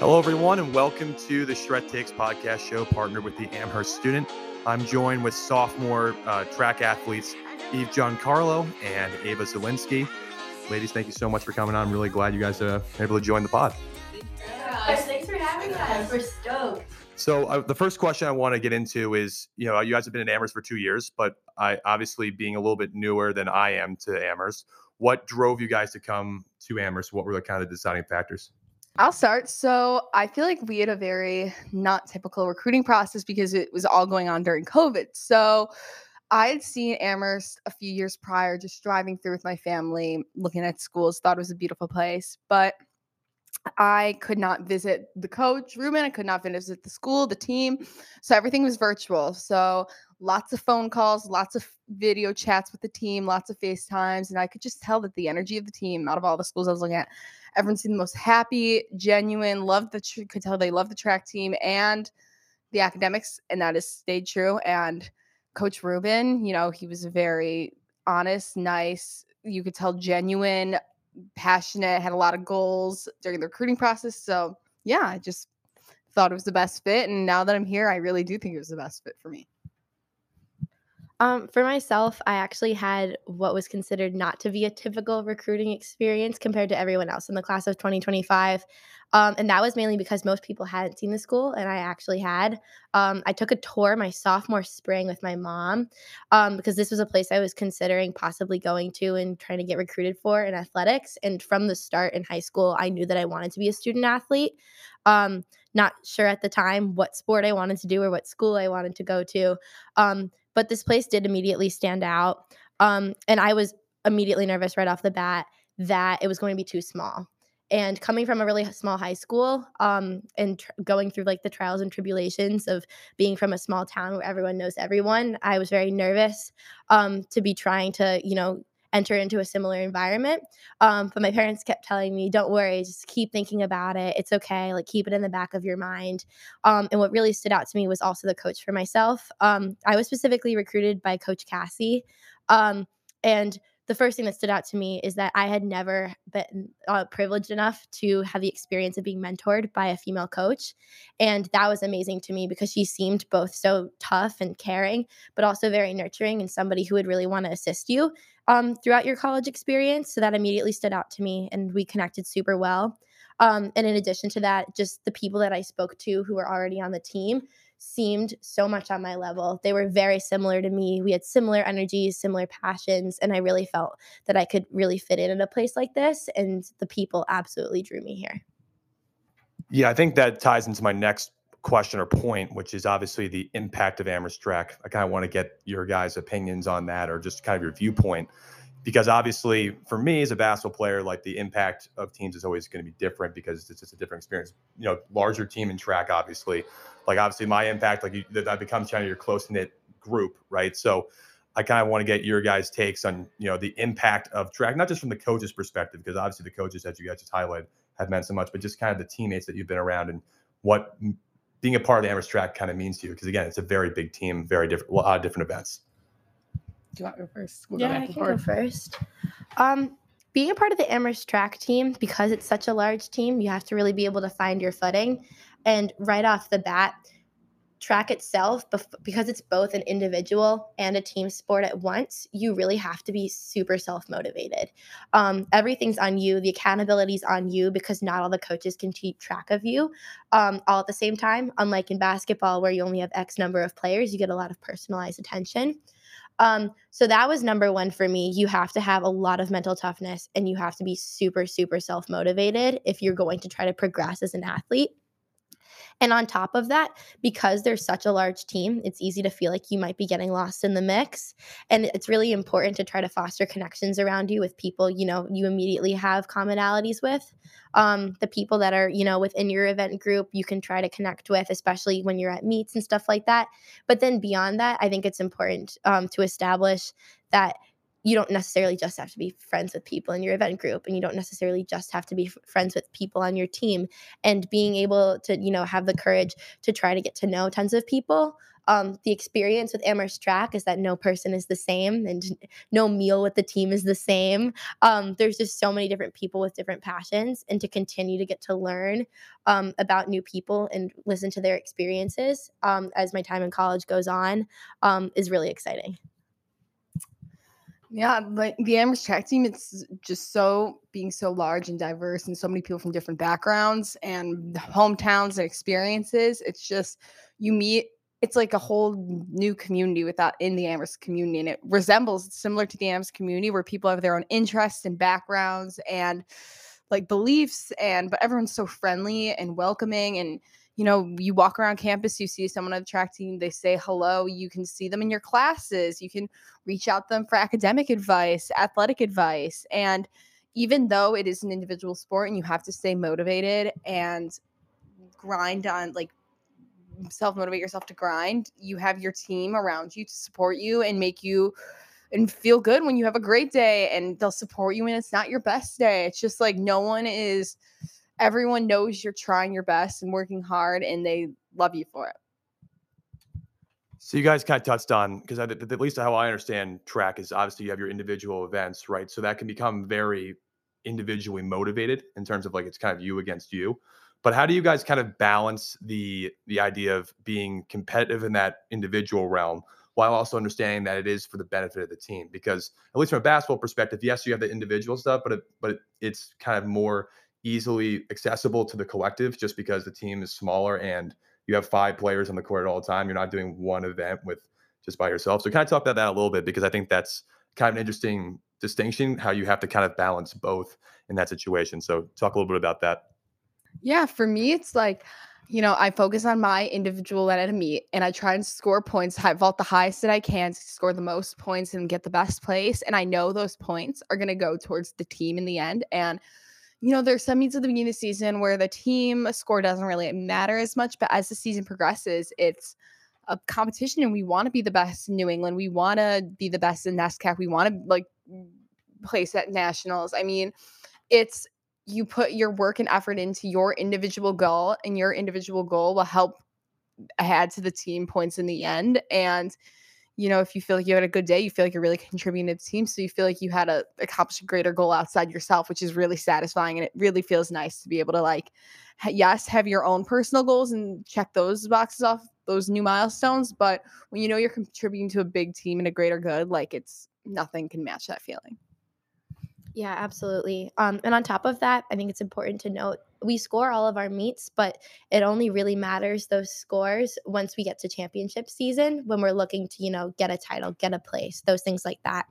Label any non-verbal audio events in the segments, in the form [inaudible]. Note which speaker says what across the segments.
Speaker 1: Hello, everyone, and welcome to the Shred Takes podcast show, partnered with the Amherst Student. I'm joined with sophomore uh, track athletes Eve Giancarlo and Ava Zielinski. Ladies, thank you so much for coming on. I'm really glad you guys are able to join the pod.
Speaker 2: Yes, thanks for having us. We're stoked.
Speaker 1: So uh, the first question I want to get into is, you know, you guys have been in Amherst for two years, but I obviously being a little bit newer than I am to Amherst, what drove you guys to come to Amherst? What were the kind of deciding factors?
Speaker 3: I'll start. So I feel like we had a very not typical recruiting process because it was all going on during COVID. So I had seen Amherst a few years prior, just driving through with my family, looking at schools, thought it was a beautiful place. But I could not visit the coach, Ruben. I could not visit the school, the team. So everything was virtual. So lots of phone calls, lots of video chats with the team, lots of FaceTimes. And I could just tell that the energy of the team, out of all the schools I was looking at, everyone seemed the most happy, genuine, loved the, tr- could tell they loved the track team and the academics. And that has stayed true. And Coach Ruben, you know, he was very honest, nice. You could tell genuine, passionate, had a lot of goals during the recruiting process. So yeah, I just thought it was the best fit. And now that I'm here, I really do think it was the best fit for me.
Speaker 4: Um, for myself, I actually had what was considered not to be a typical recruiting experience compared to everyone else in the class of 2025. Um, and that was mainly because most people hadn't seen the school, and I actually had. Um, I took a tour my sophomore spring with my mom um, because this was a place I was considering possibly going to and trying to get recruited for in athletics. And from the start in high school, I knew that I wanted to be a student athlete. Um, not sure at the time what sport I wanted to do or what school I wanted to go to. But this place did immediately stand out. Um, and I was immediately nervous right off the bat that it was going to be too small. And coming from a really small high school um, and tr- going through like the trials and tribulations of being from a small town where everyone knows everyone, I was very nervous um, to be trying to, you know, enter into a similar environment. Um, but my parents kept telling me, don't worry, just keep thinking about it. It's okay. Like, keep it in the back of your mind. Um, and what really stood out to me was also the coach for myself. Um, I was specifically recruited by Coach Cassie. Um, and the first thing that stood out to me is that I had never been uh, privileged enough to have the experience of being mentored by a female coach. And that was amazing to me because she seemed both so tough and caring, but also very nurturing and somebody who would really want to assist you um, throughout your college experience. So that immediately stood out to me and we connected super well. Um, and in addition to that, just the people that I spoke to who were already on the team seemed so much on my level. They were very similar to me. We had similar energies, similar passions, and I really felt that I could really fit in in a place like this. And the people absolutely drew me here.
Speaker 1: Yeah, I think that ties into my next question or point, which is obviously the impact of Amherst Track. I kind of want to get your guys' opinions on that or just kind of your viewpoint because obviously for me as a basketball player like the impact of teams is always going to be different because it's just a different experience. You know larger team in track obviously. Like obviously my impact like you, that becomes kind of your close knit group right? So i kind of want to get your guys takes on you know the impact of track not just from the coaches perspective because obviously the coaches as you guys just highlighted have meant so much but just kind of the teammates that you've been around and what being a part of the Amherst track kind of means to you because again it's a very big team very different a lot of different events
Speaker 3: do you want to go first? We'll
Speaker 4: yeah, go I can go first. Um, being a part of the Amherst track team, because it's such a large team, you have to really be able to find your footing. And right off the bat, track itself, because it's both an individual and a team sport at once, you really have to be super self motivated. Um, everything's on you, the accountability's on you because not all the coaches can keep track of you um, all at the same time. Unlike in basketball, where you only have X number of players, you get a lot of personalized attention. Um, so that was number one for me. You have to have a lot of mental toughness and you have to be super, super self motivated if you're going to try to progress as an athlete. And on top of that, because there's such a large team, it's easy to feel like you might be getting lost in the mix. And it's really important to try to foster connections around you with people, you know, you immediately have commonalities with. Um, the people that are, you know, within your event group, you can try to connect with, especially when you're at meets and stuff like that. But then beyond that, I think it's important um, to establish that you don't necessarily just have to be friends with people in your event group and you don't necessarily just have to be f- friends with people on your team and being able to you know have the courage to try to get to know tons of people um, the experience with Amherst track is that no person is the same and no meal with the team is the same. Um, there's just so many different people with different passions, and to continue to get to learn um, about new people and listen to their experiences um, as my time in college goes on um, is really exciting.
Speaker 3: Yeah, like the Amherst track team, it's just so being so large and diverse and so many people from different backgrounds and hometowns and experiences. It's just you meet it's like a whole new community with that in the Amherst community. And it resembles similar to the Amherst community where people have their own interests and backgrounds and like beliefs and but everyone's so friendly and welcoming and you know you walk around campus you see someone on the track team they say hello you can see them in your classes you can reach out them for academic advice athletic advice and even though it is an individual sport and you have to stay motivated and grind on like self motivate yourself to grind, you have your team around you to support you and make you and feel good when you have a great day and they'll support you when it's not your best day. It's just like no one is everyone knows you're trying your best and working hard and they love you for it.
Speaker 1: So you guys kind of touched on because at least how I understand track is obviously you have your individual events, right? So that can become very individually motivated in terms of like it's kind of you against you. But how do you guys kind of balance the the idea of being competitive in that individual realm while also understanding that it is for the benefit of the team? Because at least from a basketball perspective, yes, you have the individual stuff, but it, but it's kind of more easily accessible to the collective just because the team is smaller and you have five players on the court at all time. You're not doing one event with just by yourself. So kind of talk about that a little bit because I think that's kind of an interesting distinction how you have to kind of balance both in that situation. So talk a little bit about that.
Speaker 3: Yeah, for me, it's like, you know, I focus on my individual at a meet and I try and score points, high, vault the highest that I can score the most points and get the best place. And I know those points are going to go towards the team in the end. And, you know, there's some meets at the beginning of the season where the team score doesn't really matter as much. But as the season progresses, it's a competition and we want to be the best in New England. We want to be the best in NESCAC. We want to like place at nationals. I mean, it's you put your work and effort into your individual goal and your individual goal will help add to the team points in the end and you know if you feel like you had a good day you feel like you're really contributing to the team so you feel like you had a accomplished a greater goal outside yourself which is really satisfying and it really feels nice to be able to like yes have your own personal goals and check those boxes off those new milestones but when you know you're contributing to a big team and a greater good like it's nothing can match that feeling
Speaker 4: yeah, absolutely. Um, and on top of that, I think it's important to note we score all of our meets, but it only really matters those scores once we get to championship season when we're looking to, you know, get a title, get a place, those things like that.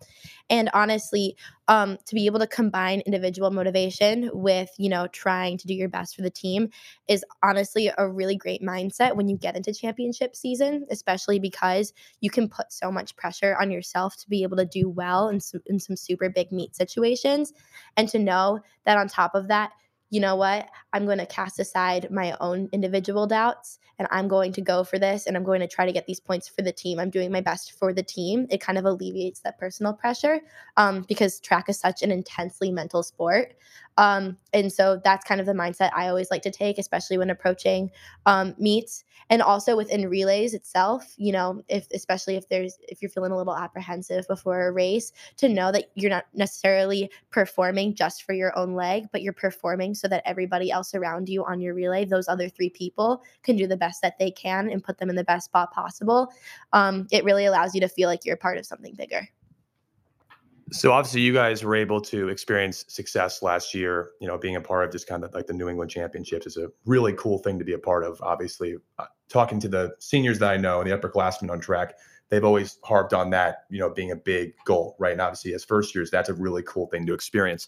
Speaker 4: And honestly, um, to be able to combine individual motivation with, you know, trying to do your best for the team is honestly a really great mindset when you get into championship season, especially because you can put so much pressure on yourself to be able to do well in some, in some super big meet situations. And to know that on top of that, you know what? I'm going to cast aside my own individual doubts and I'm going to go for this and I'm going to try to get these points for the team. I'm doing my best for the team. It kind of alleviates that personal pressure um, because track is such an intensely mental sport. Um, and so that's kind of the mindset I always like to take, especially when approaching um, meets and also within relays itself. You know, if especially if there's if you're feeling a little apprehensive before a race, to know that you're not necessarily performing just for your own leg, but you're performing so that everybody else around you on your relay, those other three people, can do the best that they can and put them in the best spot possible. Um, it really allows you to feel like you're a part of something bigger.
Speaker 1: So obviously, you guys were able to experience success last year. You know, being a part of just kind of like the New England Championships is a really cool thing to be a part of. Obviously, uh, talking to the seniors that I know and the upperclassmen on track, they've always harped on that. You know, being a big goal, right? And obviously, as first years, that's a really cool thing to experience.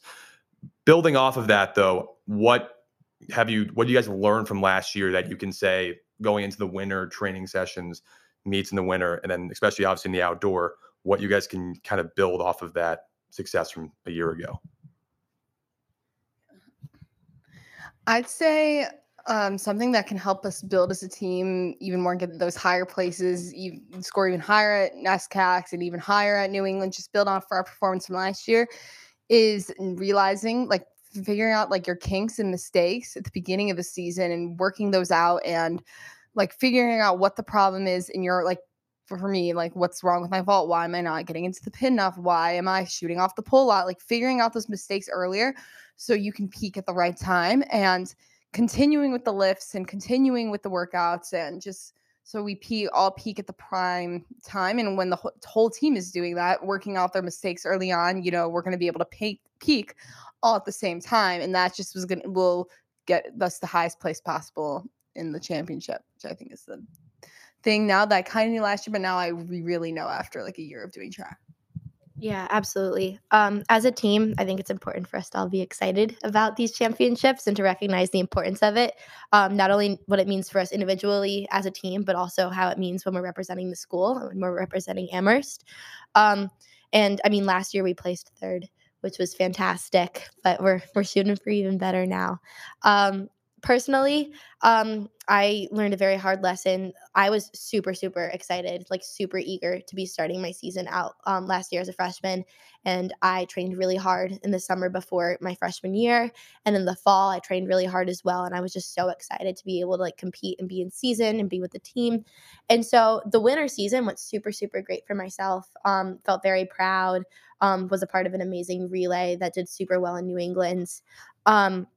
Speaker 1: Building off of that, though, what have you? What do you guys learn from last year that you can say going into the winter training sessions, meets in the winter, and then especially obviously in the outdoor? what you guys can kind of build off of that success from a year ago?
Speaker 3: I'd say Um, something that can help us build as a team even more, get those higher places, even score even higher at NESCACs and even higher at New England. Just build on for our performance from last year is realizing like figuring out like your kinks and mistakes at the beginning of the season and working those out and like figuring out what the problem is in your like for, for me like what's wrong with my vault? Why am i not getting into the pit enough? Why am i shooting off the pull lot? Like figuring out those mistakes earlier so you can peak at the right time and continuing with the lifts and continuing with the workouts and just so we all peak at the prime time and when the whole, whole team is doing that working out their mistakes early on you know we're going to be able to peak peak all at the same time and that just was going to will get us the highest place possible in the championship which i think is the thing now that i kind of knew last year but now i really know after like a year of doing track
Speaker 4: yeah, absolutely. Um, as a team, I think it's important for us to all be excited about these championships and to recognize the importance of it. Um, not only what it means for us individually as a team, but also how it means when we're representing the school and when we're representing Amherst. Um, and I mean, last year we placed third, which was fantastic, but we're we're shooting for even better now. Um, personally, um, I learned a very hard lesson. I was super, super excited, like super eager to be starting my season out um, last year as a freshman. And I trained really hard in the summer before my freshman year. And in the fall, I trained really hard as well. And I was just so excited to be able to like compete and be in season and be with the team. And so the winter season went super, super great for myself. Um, felt very proud. Um, was a part of an amazing relay that did super well in New England. Um,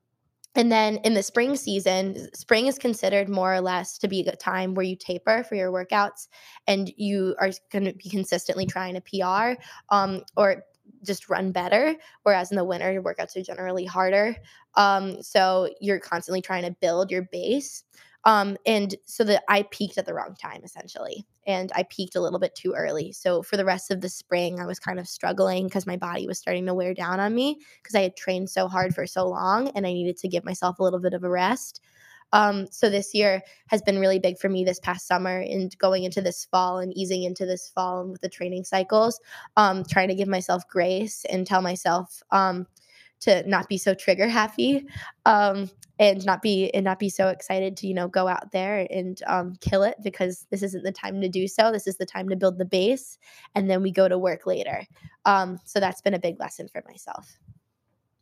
Speaker 4: and then in the spring season, spring is considered more or less to be a time where you taper for your workouts and you are going to be consistently trying to PR um, or just run better. Whereas in the winter, your workouts are generally harder. Um, so you're constantly trying to build your base. Um, and so that I peaked at the wrong time essentially. And I peaked a little bit too early. So for the rest of the spring, I was kind of struggling because my body was starting to wear down on me because I had trained so hard for so long and I needed to give myself a little bit of a rest. Um, so this year has been really big for me this past summer and going into this fall and easing into this fall and with the training cycles, um, trying to give myself grace and tell myself, um, to not be so trigger happy um, and not be and not be so excited to you know go out there and um, kill it because this isn't the time to do so. This is the time to build the base and then we go to work later. Um, so that's been a big lesson for myself.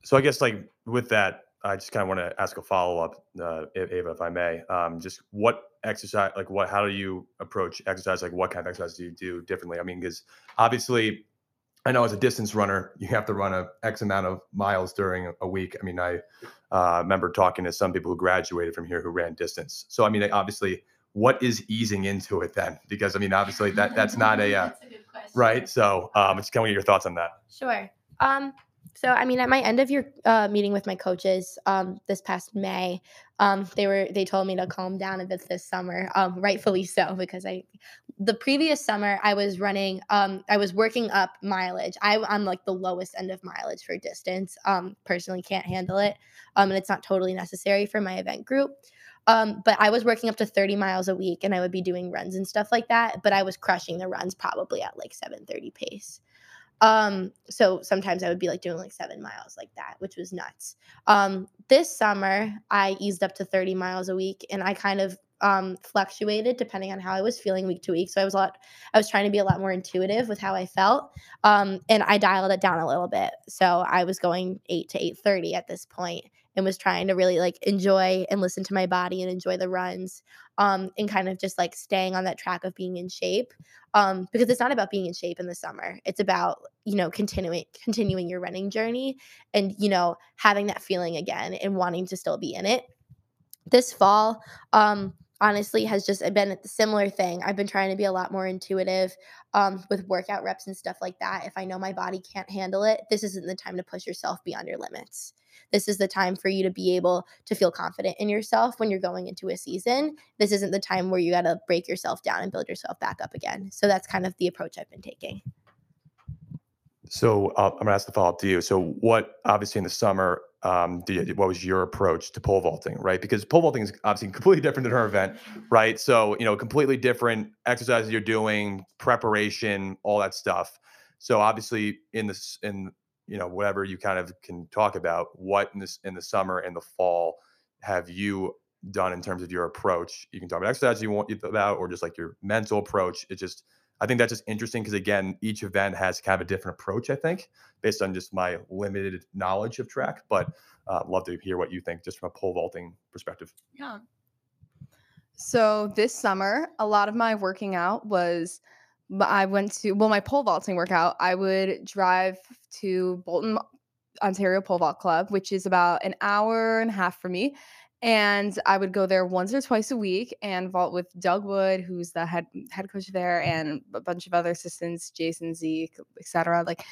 Speaker 1: So i guess like with that i just kind of want to ask a follow-up uh, ava if i may. Um, just what exercise like what how do you approach exercise? Like what kind of exercise do you do differently? I mean because obviously I know as a distance runner, you have to run a X amount of miles during a week. I mean, I uh, remember talking to some people who graduated from here who ran distance. So, I mean, obviously, what is easing into it then? Because I mean, obviously, that that's not a, uh, [laughs] a right. So, um, just can we get your thoughts on that?
Speaker 4: Sure. Um, so, I mean, at my end of your uh, meeting with my coaches um, this past May, um, they were they told me to calm down a bit this summer, um, rightfully so, because I the previous summer I was running, um, I was working up mileage. I, I'm like the lowest end of mileage for distance. Um, personally, can't handle it, um, and it's not totally necessary for my event group. Um, but I was working up to 30 miles a week and I would be doing runs and stuff like that. But I was crushing the runs probably at like 730 pace. Um, so sometimes I would be like doing like seven miles like that, which was nuts. Um, this summer I eased up to 30 miles a week and I kind of um fluctuated depending on how I was feeling week to week. So I was a lot I was trying to be a lot more intuitive with how I felt. Um and I dialed it down a little bit. So I was going 8 to 8:30 at this point and was trying to really like enjoy and listen to my body and enjoy the runs um, and kind of just like staying on that track of being in shape um, because it's not about being in shape in the summer it's about you know continuing continuing your running journey and you know having that feeling again and wanting to still be in it this fall um, honestly has just been a similar thing. I've been trying to be a lot more intuitive um, with workout reps and stuff like that. If I know my body can't handle it, this isn't the time to push yourself beyond your limits. This is the time for you to be able to feel confident in yourself when you're going into a season. This isn't the time where you got to break yourself down and build yourself back up again. So that's kind of the approach I've been taking.
Speaker 1: So uh, I'm gonna ask the follow up to you. So what, obviously, in the summer, um, what was your approach to pole vaulting, right? Because pole vaulting is obviously [laughs] completely different than her event, right? So you know, completely different exercises you're doing, preparation, all that stuff. So obviously, in this, in you know whatever you kind of can talk about what in this in the summer and the fall have you done in terms of your approach. You can talk about exercise you want about, or just like your mental approach. It just, I think that's just interesting because again, each event has kind of a different approach. I think based on just my limited knowledge of track, but uh, love to hear what you think just from a pole vaulting perspective.
Speaker 3: Yeah. So this summer, a lot of my working out was I went to well, my pole vaulting workout. I would drive to Bolton, Ontario Pole Vault Club, which is about an hour and a half for me, and I would go there once or twice a week and vault with Doug Wood, who's the head head coach there, and a bunch of other assistants, Jason Zeke, etc. Like,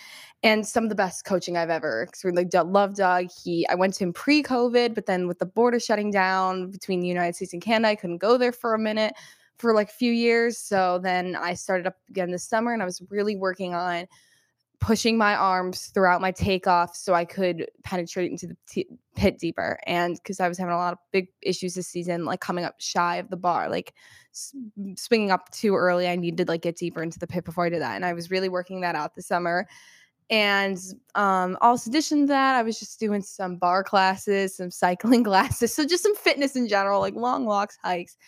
Speaker 3: and some of the best coaching I've ever. We like love Doug. He I went to him pre-COVID, but then with the border shutting down between the United States and Canada, I couldn't go there for a minute for like a few years. So then I started up again this summer, and I was really working on pushing my arms throughout my takeoff so I could penetrate into the t- pit deeper. And because I was having a lot of big issues this season, like coming up shy of the bar, like s- swinging up too early, I needed to like get deeper into the pit before I did that. And I was really working that out this summer. And um, also, addition to that, I was just doing some bar classes, some cycling [laughs] classes, so just some fitness in general, like long walks, hikes.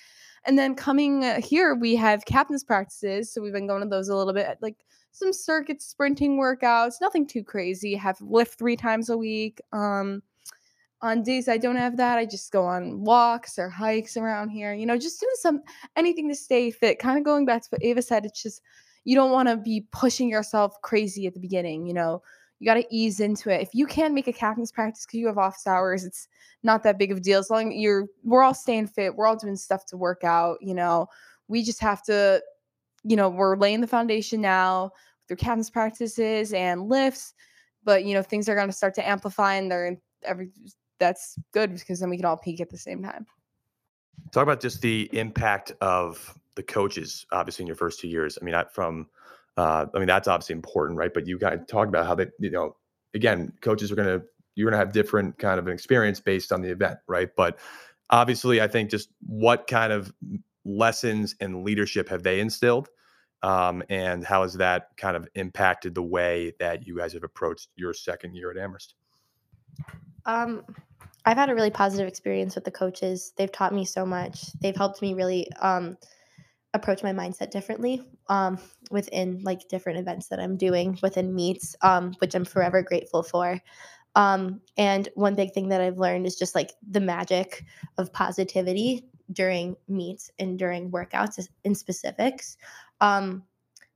Speaker 3: And then coming uh, here, we have captain's practices, so we've been going to those a little bit, like some circuit sprinting workouts, nothing too crazy. Have lift three times a week. Um, on days I don't have that, I just go on walks or hikes around here. You know, just doing some anything to stay fit. Kind of going back to what Ava said, it's just you don't want to be pushing yourself crazy at the beginning. You know, you got to ease into it. If you can make a captain's practice because you have office hours, it's not that big of a deal. As long as you're, we're all staying fit. We're all doing stuff to work out. You know, we just have to you know, we're laying the foundation now through captain's practices and lifts, but you know, things are going to start to amplify and they're every that's good because then we can all peak at the same time.
Speaker 1: Talk about just the impact of the coaches, obviously in your first two years. I mean, I, from, uh, I mean, that's obviously important, right? But you kind of talk about how they, you know, again, coaches are going to, you're going to have different kind of an experience based on the event, right? But obviously, I think just what kind of lessons and leadership have they instilled? Um, and how has that kind of impacted the way that you guys have approached your second year at Amherst?
Speaker 4: Um, I've had a really positive experience with the coaches. They've taught me so much. They've helped me really um, approach my mindset differently um, within like different events that I'm doing within meets, um, which I'm forever grateful for. Um, and one big thing that I've learned is just like the magic of positivity during meets and during workouts in specifics. Um,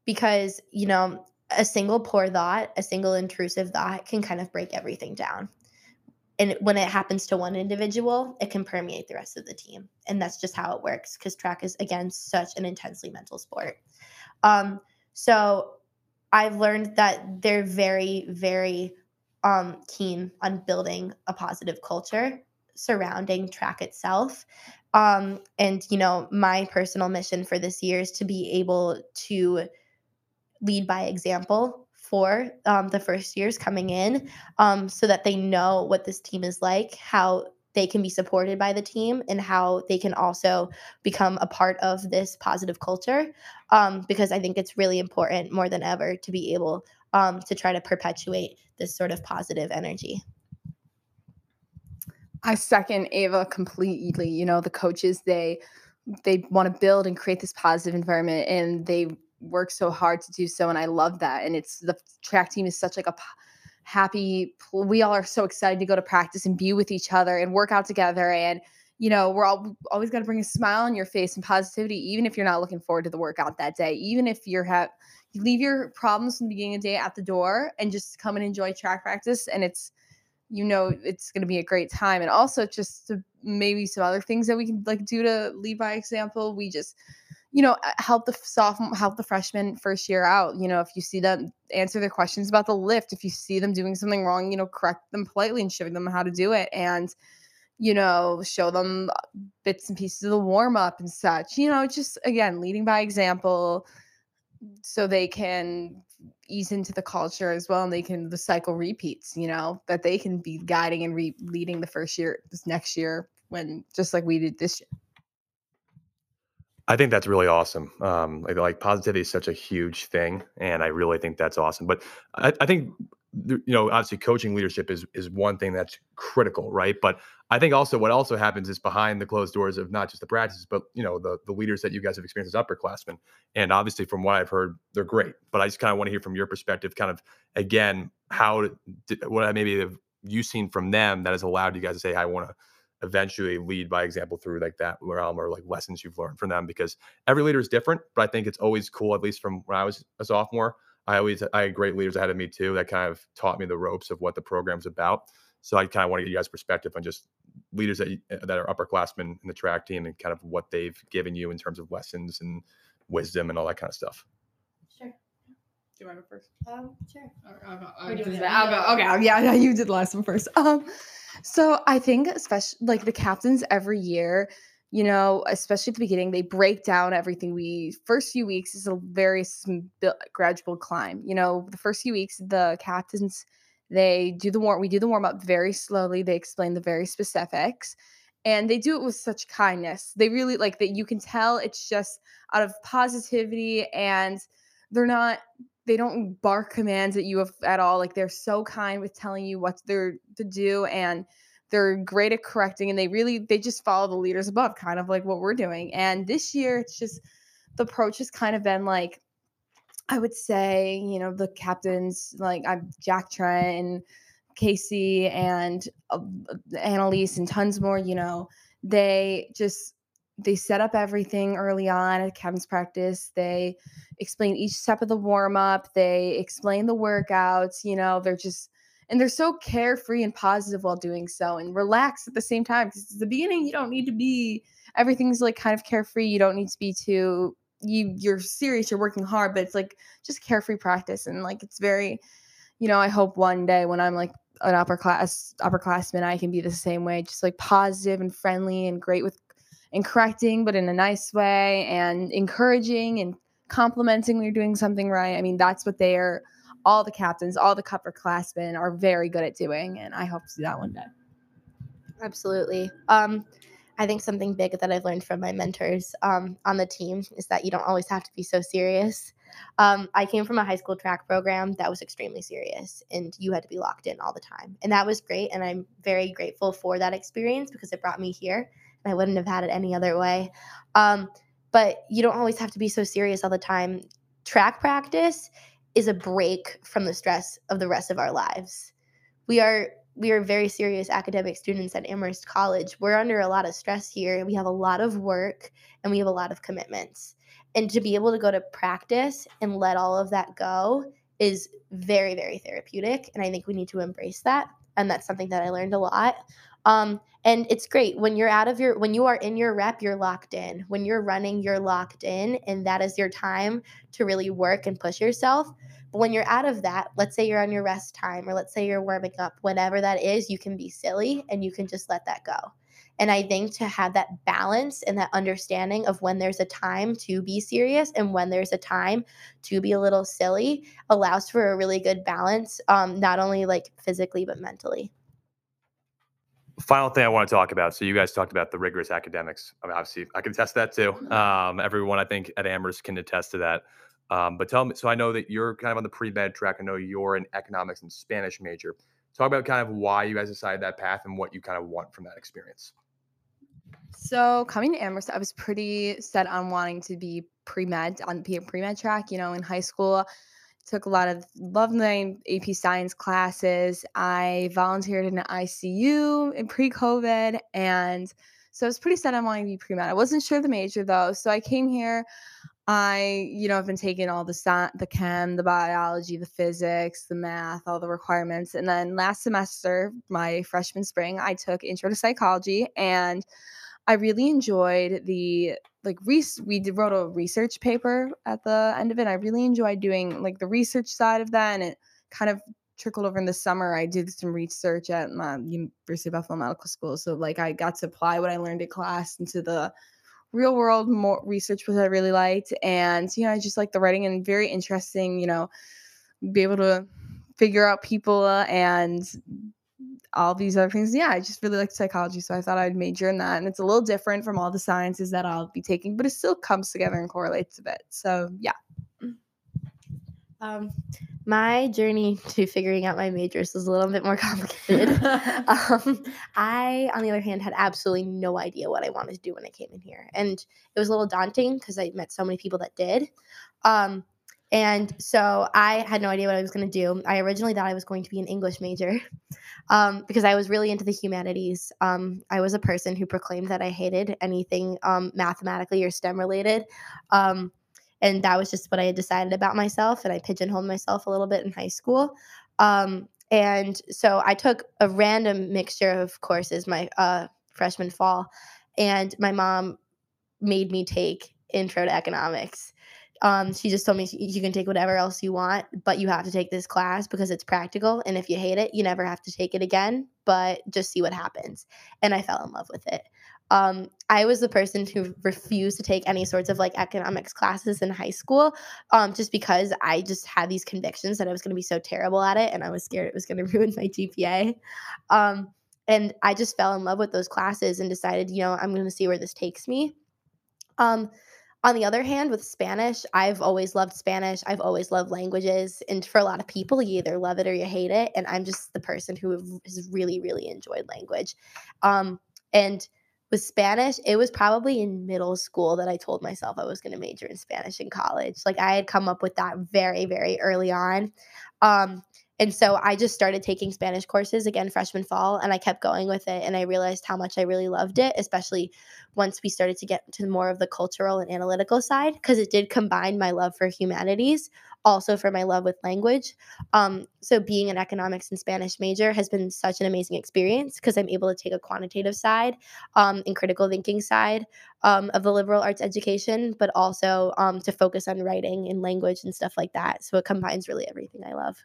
Speaker 4: because, you know, a single poor thought, a single intrusive thought can kind of break everything down. And when it happens to one individual, it can permeate the rest of the team. And that's just how it works because track is, again, such an intensely mental sport. Um, so I've learned that they're very, very um, keen on building a positive culture surrounding track itself. Um, and, you know, my personal mission for this year is to be able to lead by example for um, the first years coming in um, so that they know what this team is like, how they can be supported by the team, and how they can also become a part of this positive culture. Um, because I think it's really important more than ever to be able um, to try to perpetuate this sort of positive energy.
Speaker 3: I second Ava completely. You know, the coaches they they want to build and create this positive environment and they work so hard to do so and I love that. And it's the track team is such like a happy we all are so excited to go to practice and be with each other and work out together and you know, we're all always going to bring a smile on your face and positivity even if you're not looking forward to the workout that day. Even if you're have you leave your problems from the beginning of the day at the door and just come and enjoy track practice and it's you know it's going to be a great time and also just to maybe some other things that we can like do to lead by example we just you know help the sophomore help the freshmen first year out you know if you see them answer their questions about the lift if you see them doing something wrong you know correct them politely and show them how to do it and you know show them uh, bits and pieces of the warm up and such you know just again leading by example so they can ease into the culture as well and they can the cycle repeats you know that they can be guiding and re- leading the first year this next year when just like we did this year
Speaker 1: I think that's really awesome. Um, like, like positivity is such a huge thing, and I really think that's awesome. But I, I think you know, obviously, coaching leadership is is one thing that's critical, right? But I think also what also happens is behind the closed doors of not just the practices, but you know, the the leaders that you guys have experienced as upperclassmen. And obviously, from what I've heard, they're great. But I just kind of want to hear from your perspective, kind of again, how what maybe have you seen from them that has allowed you guys to say, I want to eventually lead by example through like that realm or like lessons you've learned from them because every leader is different but i think it's always cool at least from when i was a sophomore i always i had great leaders ahead of me too that kind of taught me the ropes of what the program's about so i kind of want to get you guys perspective on just leaders that that are upperclassmen in the track team and kind of what they've given you in terms of lessons and wisdom and all that kind of stuff
Speaker 2: Sure.
Speaker 3: Do you want to go first?
Speaker 2: Um, sure.
Speaker 3: I'll go.
Speaker 2: We're doing it.
Speaker 3: I'll go. Okay. Yeah, yeah, you did the last one first. Um, so I think especially like the captains every year, you know, especially at the beginning, they break down everything. We first few weeks is a very sm- gradual climb. You know, the first few weeks, the captains they do the warm. We do the warm up very slowly. They explain the very specifics, and they do it with such kindness. They really like that. You can tell it's just out of positivity, and they're not they don't bark commands at you at all. Like they're so kind with telling you what they're to do and they're great at correcting and they really they just follow the leaders above, kind of like what we're doing. And this year it's just the approach has kind of been like I would say, you know, the captains like I'm Jack Trent Casey and uh, Annalise and tons more, you know, they just they set up everything early on at captain's practice. They explain each step of the warm up. They explain the workouts. You know, they're just and they're so carefree and positive while doing so, and relaxed at the same time. Because at the beginning, you don't need to be everything's like kind of carefree. You don't need to be too you you're serious. You're working hard, but it's like just carefree practice, and like it's very, you know. I hope one day when I'm like an upper class upperclassman, I can be the same way, just like positive and friendly and great with and correcting, but in a nice way, and encouraging and complimenting when you're doing something right. I mean, that's what they are. All the captains, all the upperclassmen are very good at doing, and I hope to do that one day.
Speaker 4: Absolutely. Um, I think something big that I've learned from my mentors um, on the team is that you don't always have to be so serious. Um, I came from a high school track program that was extremely serious, and you had to be locked in all the time. And that was great. And I'm very grateful for that experience because it brought me here, and I wouldn't have had it any other way. Um, but you don't always have to be so serious all the time. Track practice is a break from the stress of the rest of our lives. We are we are very serious academic students at Amherst College. We're under a lot of stress here. We have a lot of work and we have a lot of commitments. And to be able to go to practice and let all of that go is very, very therapeutic. And I think we need to embrace that. And that's something that I learned a lot. Um, and it's great when you're out of your when you are in your rep you're locked in when you're running you're locked in and that is your time to really work and push yourself but when you're out of that let's say you're on your rest time or let's say you're warming up whatever that is you can be silly and you can just let that go and i think to have that balance and that understanding of when there's a time to be serious and when there's a time to be a little silly allows for a really good balance um, not only like physically but mentally
Speaker 1: final thing I want to talk about. So you guys talked about the rigorous academics. I mean, obviously, I can attest to that too. Um, everyone I think at Amherst can attest to that. Um, but tell me, so I know that you're kind of on the pre-med track. I know you're an economics and Spanish major. Talk about kind of why you guys decided that path and what you kind of want from that experience.
Speaker 3: So coming to Amherst, I was pretty set on wanting to be pre-med on be a pre-med track. You know, in high school, took a lot of love my AP science classes. I volunteered in an ICU in pre-COVID, and so I was pretty set on wanting to be pre-med. I wasn't sure the major though, so I came here. I, you know, I've been taking all the sci- the chem, the biology, the physics, the math, all the requirements, and then last semester, my freshman spring, I took intro to psychology, and I really enjoyed the like res- we did, wrote a research paper at the end of it. I really enjoyed doing like the research side of that, and it kind of trickled over in the summer. I did some research at my University of Buffalo Medical School, so like I got to apply what I learned in class into the real world more research, which I really liked, and you know I just like the writing and very interesting. You know, be able to figure out people uh, and all these other things. Yeah, I just really like psychology, so I thought I'd major in that. And it's a little different from all the sciences that I'll be taking, but it still comes together and correlates a bit. So yeah.
Speaker 4: Um, my journey to figuring out my majors was a little bit more [laughs] complicated. [laughs] um, I, on the other hand, had absolutely no idea what I wanted to do when I came in here, and it was a little daunting because I met so many people that did. Um, and so I had no idea what I was going to do. I originally thought I was going to be an English major [laughs] um, because I was really into the humanities. Um, I was a person who proclaimed that I hated anything um, mathematically or STEM related. Um, and that was just what I had decided about myself. And I pigeonholed myself a little bit in high school. Um, and so I took a random mixture of courses my uh, freshman fall. And my mom made me take intro to economics um, she just told me you can take whatever else you want, but you have to take this class because it's practical. And if you hate it, you never have to take it again, but just see what happens. And I fell in love with it. Um, I was the person who refused to take any sorts of like economics classes in high school um, just because I just had these convictions that I was going to be so terrible at it and I was scared it was going [laughs] to ruin my GPA. Um, and I just fell in love with those classes and decided, you know, I'm going to see where this takes me. Um, on the other hand, with Spanish, I've always loved Spanish. I've always loved languages. And for a lot of people, you either love it or you hate it. And I'm just the person who has really, really enjoyed language. Um, and with Spanish, it was probably in middle school that I told myself I was going to major in Spanish in college. Like I had come up with that very, very early on. Um, and so I just started taking Spanish courses again freshman fall and I kept going with it and I realized how much I really loved it, especially once we started to get to more of the cultural and analytical side because it did combine my love for humanities also for my love with language. Um, so being an economics and Spanish major has been such an amazing experience because I'm able to take a quantitative side um, and critical thinking side um, of the liberal arts education, but also um, to focus on writing and language and stuff like that. So it combines really everything I love.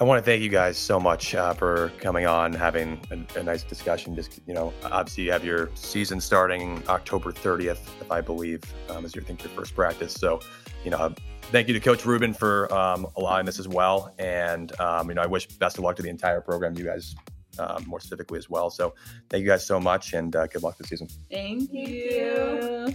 Speaker 1: I want to thank you guys so much uh, for coming on, having a, a, nice discussion. Just you know, obviously you have your season starting October 30th, if I believe, um, as you think your first practice. So, you know, thank you to Coach Rubin for um, allowing this as well, and um, you know, I wish best of luck to the entire program. You guys. Um, more specifically as well. So, thank you guys so much, and uh, good luck this season.
Speaker 2: Thank you.